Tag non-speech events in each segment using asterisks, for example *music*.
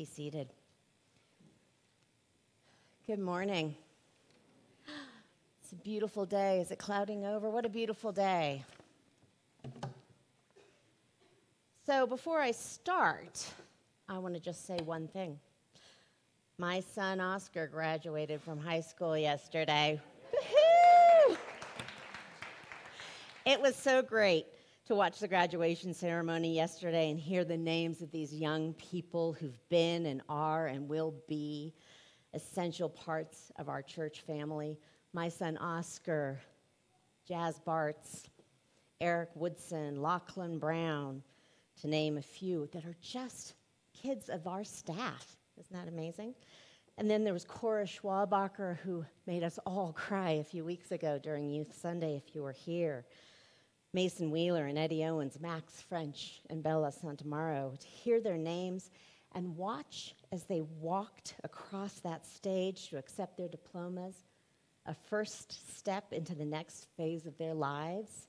be seated. Good morning. It's a beautiful day. Is it clouding over? What a beautiful day. So, before I start, I want to just say one thing. My son Oscar graduated from high school yesterday. Woo-hoo! It was so great to watch the graduation ceremony yesterday and hear the names of these young people who've been and are and will be essential parts of our church family. My son Oscar, Jazz Bartz, Eric Woodson, Lachlan Brown, to name a few, that are just kids of our staff. Isn't that amazing? And then there was Cora Schwabacher, who made us all *laughs* cry a few weeks ago during Youth Sunday, if you were here. Mason Wheeler and Eddie Owens, Max French, and Bella Santamaro, to hear their names and watch as they walked across that stage to accept their diplomas, a first step into the next phase of their lives.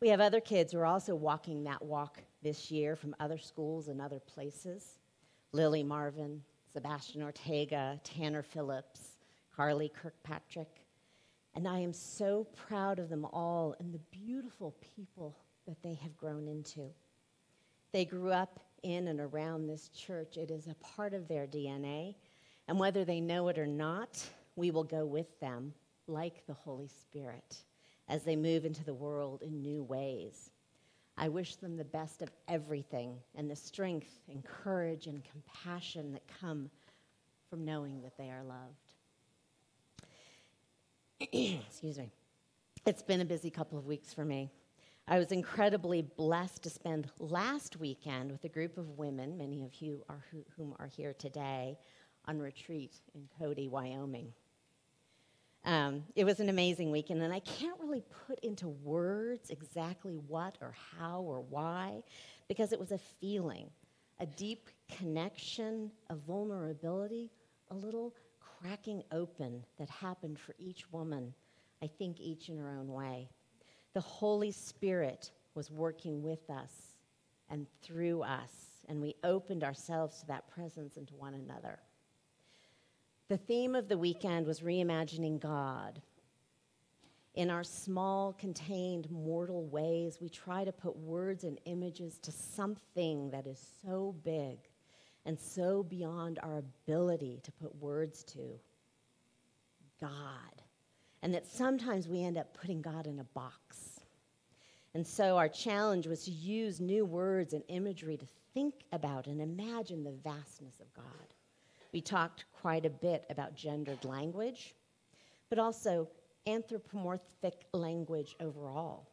We have other kids who are also walking that walk this year from other schools and other places Lily Marvin, Sebastian Ortega, Tanner Phillips, Carly Kirkpatrick, and I am so proud of them all and the beautiful people that they have grown into. They grew up in and around this church, it is a part of their DNA. And whether they know it or not, we will go with them like the Holy Spirit as they move into the world in new ways. I wish them the best of everything and the strength and courage and compassion that come from knowing that they are loved. *clears throat* Excuse me. It's been a busy couple of weeks for me. I was incredibly blessed to spend last weekend with a group of women, many of you are who, whom are here today, on retreat in Cody, Wyoming. Um, it was an amazing weekend, and I can't really put into words exactly what or how or why, because it was a feeling, a deep connection, a vulnerability, a little cracking open that happened for each woman, I think each in her own way. The Holy Spirit was working with us and through us, and we opened ourselves to that presence and to one another. The theme of the weekend was reimagining God. In our small, contained, mortal ways, we try to put words and images to something that is so big and so beyond our ability to put words to God. And that sometimes we end up putting God in a box. And so our challenge was to use new words and imagery to think about and imagine the vastness of God. We talked quite a bit about gendered language, but also anthropomorphic language overall,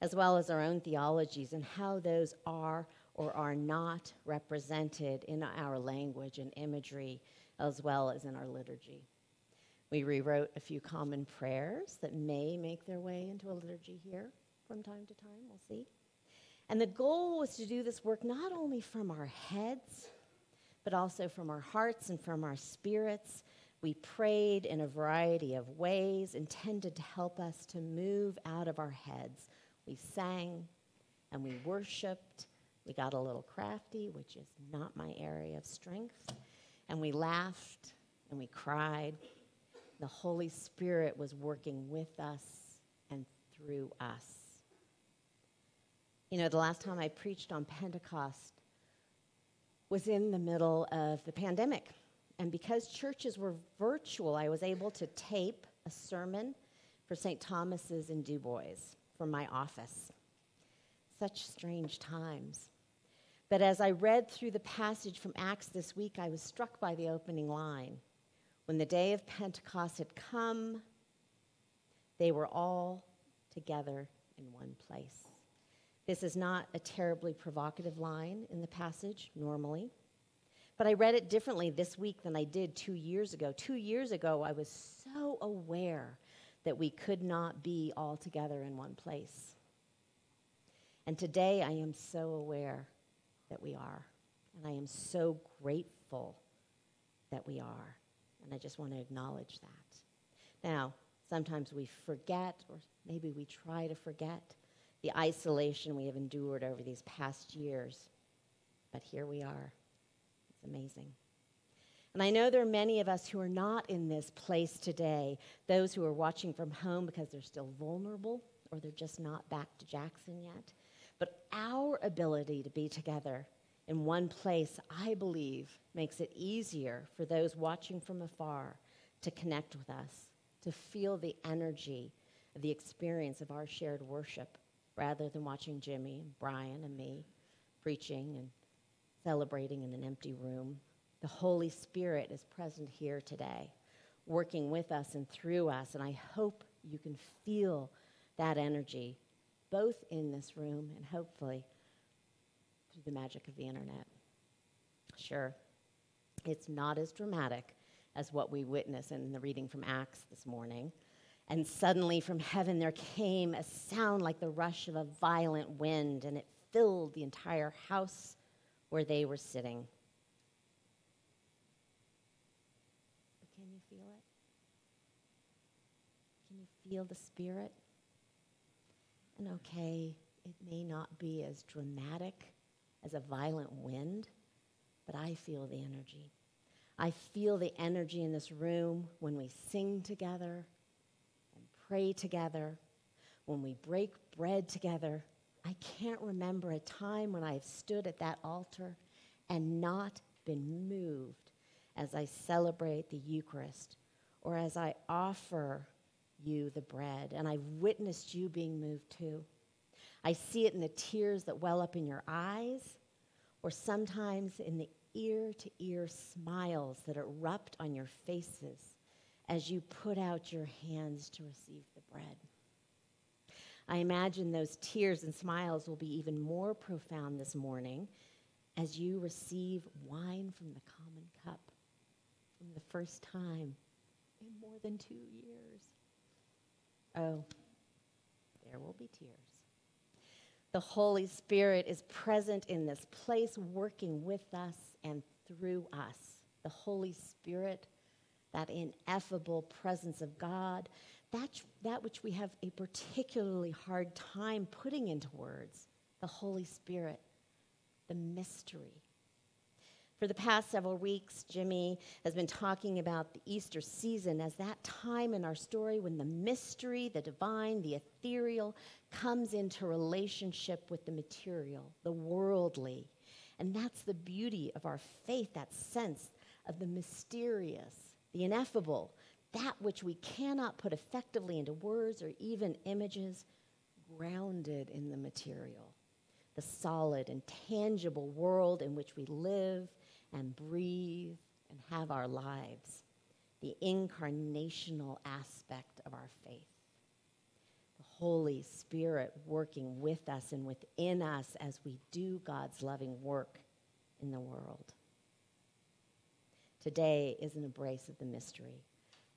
as well as our own theologies and how those are or are not represented in our language and imagery as well as in our liturgy. We rewrote a few common prayers that may make their way into a liturgy here from time to time. We'll see. And the goal was to do this work not only from our heads, but also from our hearts and from our spirits. We prayed in a variety of ways intended to help us to move out of our heads. We sang and we worshiped we got a little crafty, which is not my area of strength. And we laughed and we cried. The Holy Spirit was working with us and through us. You know, the last time I preached on Pentecost was in the middle of the pandemic. And because churches were virtual, I was able to tape a sermon for St. Thomas's in Dubois from my office. Such strange times. But as I read through the passage from Acts this week, I was struck by the opening line. When the day of Pentecost had come, they were all together in one place. This is not a terribly provocative line in the passage normally, but I read it differently this week than I did two years ago. Two years ago, I was so aware that we could not be all together in one place. And today, I am so aware that we are. And I am so grateful that we are. And I just want to acknowledge that. Now, sometimes we forget, or maybe we try to forget, the isolation we have endured over these past years. But here we are. It's amazing. And I know there are many of us who are not in this place today, those who are watching from home because they're still vulnerable or they're just not back to Jackson yet. But our ability to be together in one place, I believe, makes it easier for those watching from afar to connect with us, to feel the energy of the experience of our shared worship, rather than watching Jimmy and Brian and me preaching and celebrating in an empty room. The Holy Spirit is present here today, working with us and through us, and I hope you can feel that energy both in this room and hopefully through the magic of the internet. Sure, it's not as dramatic as what we witness in the reading from Acts this morning. And suddenly from heaven there came a sound like the rush of a violent wind, and it filled the entire house where they were sitting. Can you feel it? Can you feel the Spirit? Okay, it may not be as dramatic as a violent wind, but I feel the energy. I feel the energy in this room when we sing together and pray together, when we break bread together. I can't remember a time when I have stood at that altar and not been moved as I celebrate the Eucharist or as I offer you the bread. And I've witnessed you being moved too. I see it in the tears that well up in your eyes or sometimes in the ear to ear smiles that erupt on your faces as you put out your hands to receive the bread. I imagine those tears and smiles will be even more profound this morning as you receive wine from the common cup for the first time in more than two years. Oh, there will be tears. The Holy Spirit is present in this place, working with us and through us. The Holy Spirit, that ineffable presence of God, that, that which we have a particularly hard time putting into words, the Holy Spirit, the mystery for the past several weeks, Jimmy has been talking about the Easter season as that time in our story when the mystery, the divine, the ethereal comes into relationship with the material, the worldly. And that's the beauty of our faith, that sense of the mysterious, the ineffable, that which we cannot put effectively into words or even images, grounded in the material, the solid and tangible world in which we live and breathe and have our lives, the incarnational aspect of our faith. The Holy Spirit working with us and within us as we do God's loving work in the world. Today is an embrace of the mystery,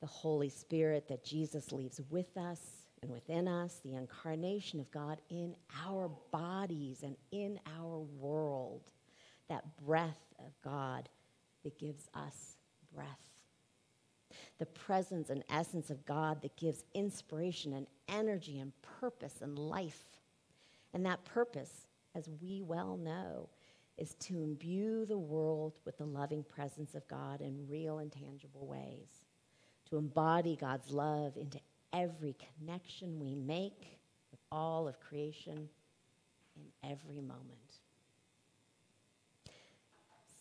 the Holy Spirit that Jesus leaves with us and within us, the incarnation of God in our bodies and in our world that breath of God that gives us breath. The presence and essence of God that gives inspiration and energy and purpose and life. And that purpose, as we well know, is to imbue the world with the loving presence of God in real and tangible ways, to embody God's love into every connection we make with all of creation in every moment.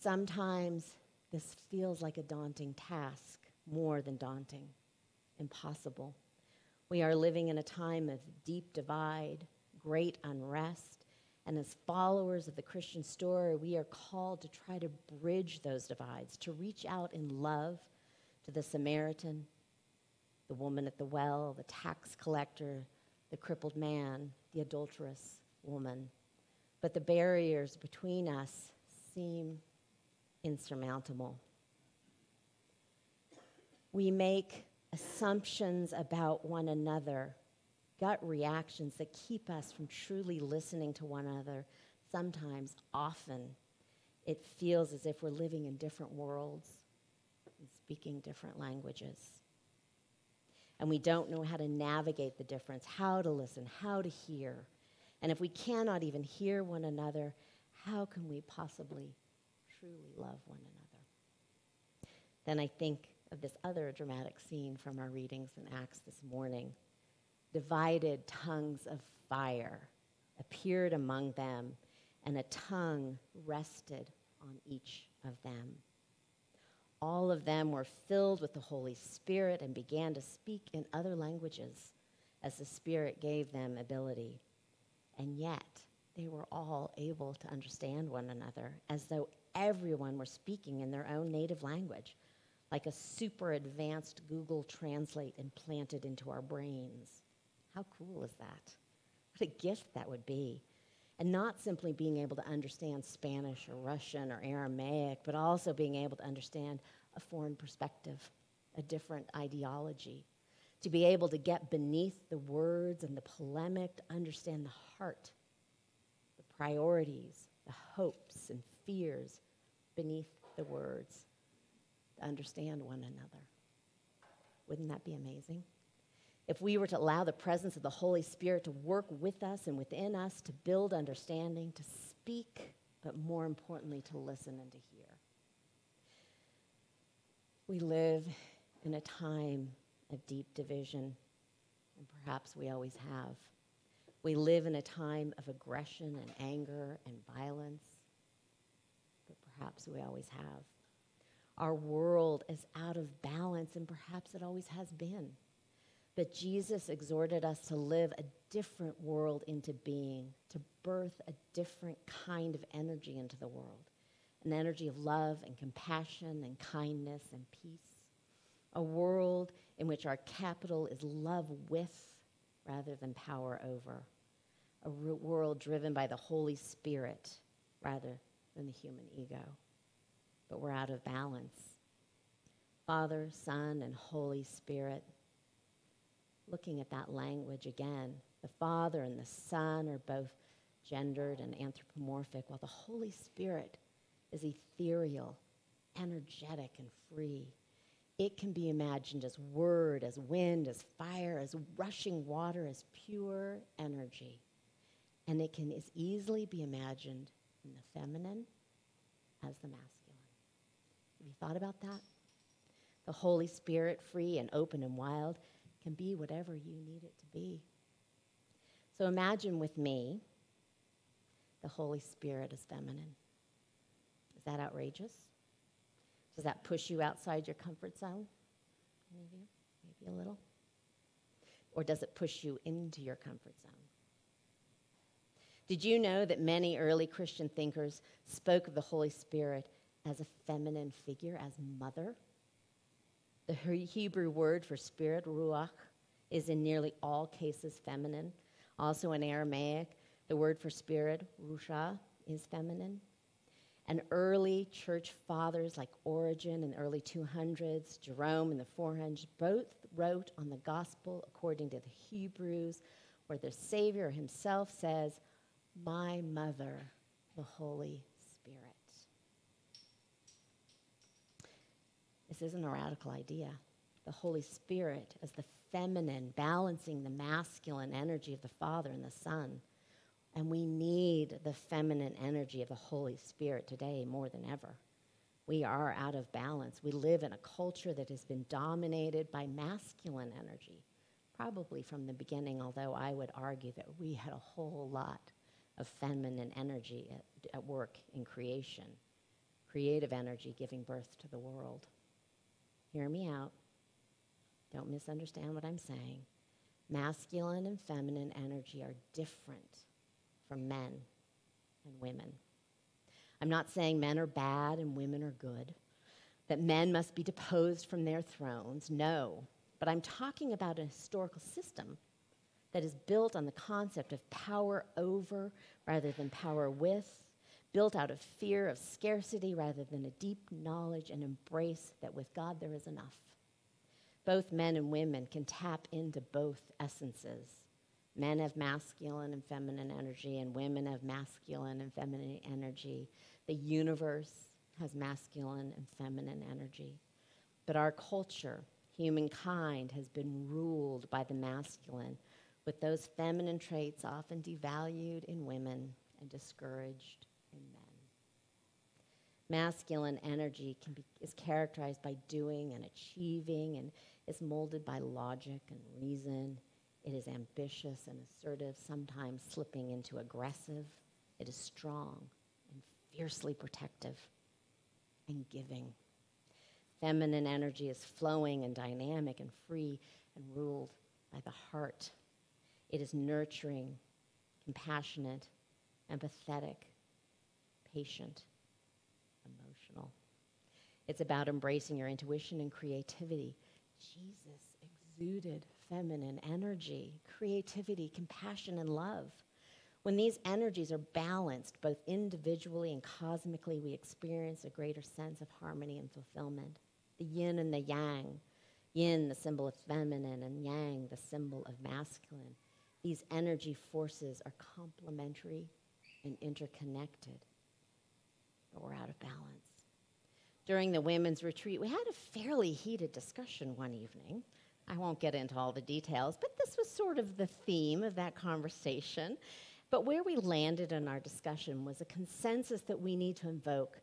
Sometimes this feels like a daunting task, more than daunting, impossible. We are living in a time of deep divide, great unrest, and as followers of the Christian story, we are called to try to bridge those divides, to reach out in love to the Samaritan, the woman at the well, the tax collector, the crippled man, the adulterous woman. But the barriers between us seem insurmountable. We make assumptions about one another, gut reactions that keep us from truly listening to one another. Sometimes, often, it feels as if we're living in different worlds and speaking different languages. And we don't know how to navigate the difference, how to listen, how to hear. And if we cannot even hear one another, how can we possibly truly love one another. Then I think of this other dramatic scene from our readings in Acts this morning. Divided tongues of fire appeared among them, and a tongue rested on each of them. All of them were filled with the Holy Spirit and began to speak in other languages as the Spirit gave them ability. And yet, they were all able to understand one another as though everyone were speaking in their own native language, like a super advanced Google Translate implanted into our brains. How cool is that? What a gift that would be. And not simply being able to understand Spanish or Russian or Aramaic, but also being able to understand a foreign perspective, a different ideology. To be able to get beneath the words and the polemic, to understand the heart, priorities, the hopes and fears beneath the words, to understand one another. Wouldn't that be amazing? if we were to allow the presence of the Holy Spirit to work with us and within us to build understanding, to speak, but more importantly, to listen and to hear. We live in a time of deep division, and perhaps we always have. We live in a time of aggression and anger and violence, but perhaps we always have. Our world is out of balance, and perhaps it always has been. But Jesus exhorted us to live a different world into being, to birth a different kind of energy into the world an energy of love and compassion and kindness and peace. A world in which our capital is love with rather than power over. A world driven by the Holy Spirit rather than the human ego. But we're out of balance. Father, Son, and Holy Spirit looking at that language again. The Father and the Son are both gendered and anthropomorphic, while the Holy Spirit is ethereal, energetic, and free. It can be imagined as word, as wind, as fire, as rushing water, as pure energy. And it can as easily be imagined in the feminine as the masculine. Have you thought about that? The Holy Spirit, free and open and wild, can be whatever you need it to be. So imagine with me the Holy Spirit is feminine. Is that outrageous? Does that push you outside your comfort zone? Any of you? Maybe a little? Or does it push you into your comfort zone? Did you know that many early Christian thinkers spoke of the Holy Spirit as a feminine figure, as mother? The Hebrew word for spirit, ruach, is in nearly all cases feminine. Also in Aramaic, the word for spirit, rusha, is feminine. And early church fathers like Origen in the early 200s, Jerome in the 400s, both wrote on the gospel according to the Hebrews, where the Savior himself says, My mother, the Holy Spirit. This isn't a radical idea. The Holy Spirit as the feminine, balancing the masculine energy of the Father and the Son. And we need the feminine energy of the Holy Spirit today more than ever. We are out of balance. We live in a culture that has been dominated by masculine energy, probably from the beginning, although I would argue that we had a whole lot of feminine energy at, at work in creation, creative energy giving birth to the world. Hear me out. Don't misunderstand what I'm saying. Masculine and feminine energy are different from men and women. I'm not saying men are bad and women are good, that men must be deposed from their thrones. No. But I'm talking about a historical system that is built on the concept of power over rather than power with, built out of fear of scarcity rather than a deep knowledge and embrace that with God there is enough. Both men and women can tap into both essences. Men have masculine and feminine energy, and women have masculine and feminine energy. The universe has masculine and feminine energy. But our culture, humankind, has been ruled by the masculine, with those feminine traits often devalued in women and discouraged in men. Masculine energy be, is characterized by doing and achieving and is molded by logic and reason. It is ambitious and assertive, sometimes slipping into aggressive. It is strong and fiercely protective and giving. Feminine energy is flowing and dynamic and free and ruled by the heart. It is nurturing, compassionate, empathetic, patient, emotional. It's about embracing your intuition and creativity. Jesus exuded feminine energy, creativity, compassion, and love. When these energies are balanced, both individually and cosmically, we experience a greater sense of harmony and fulfillment. The yin and the yang, yin, the symbol of feminine, and yang, the symbol of masculine. These energy forces are complementary and interconnected, but we're out of balance. During the women's retreat, we had a fairly heated discussion one evening. I won't get into all the details, but this was sort of the theme of that conversation. But where we landed in our discussion was a consensus that we need to invoke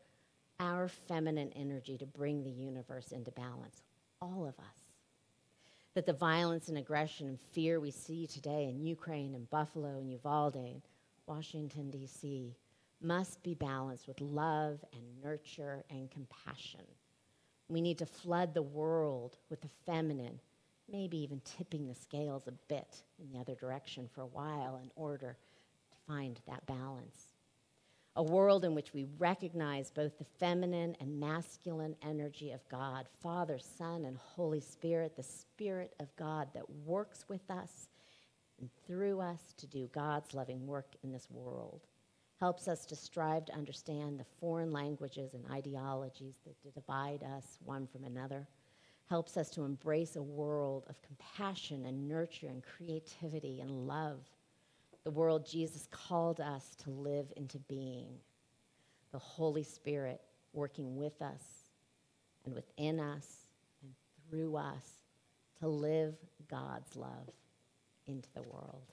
our feminine energy to bring the universe into balance, all of us that the violence and aggression and fear we see today in Ukraine and Buffalo and Uvalde and Washington, D.C., must be balanced with love and nurture and compassion. We need to flood the world with the feminine, maybe even tipping the scales a bit in the other direction for a while in order to find that balance a world in which we recognize both the feminine and masculine energy of God, Father, Son, and Holy Spirit, the Spirit of God that works with us and through us to do God's loving work in this world. Helps us to strive to understand the foreign languages and ideologies that divide us one from another. Helps us to embrace a world of compassion and nurture and creativity and love the world Jesus called us to live into being. The Holy Spirit working with us and within us and through us to live God's love into the world.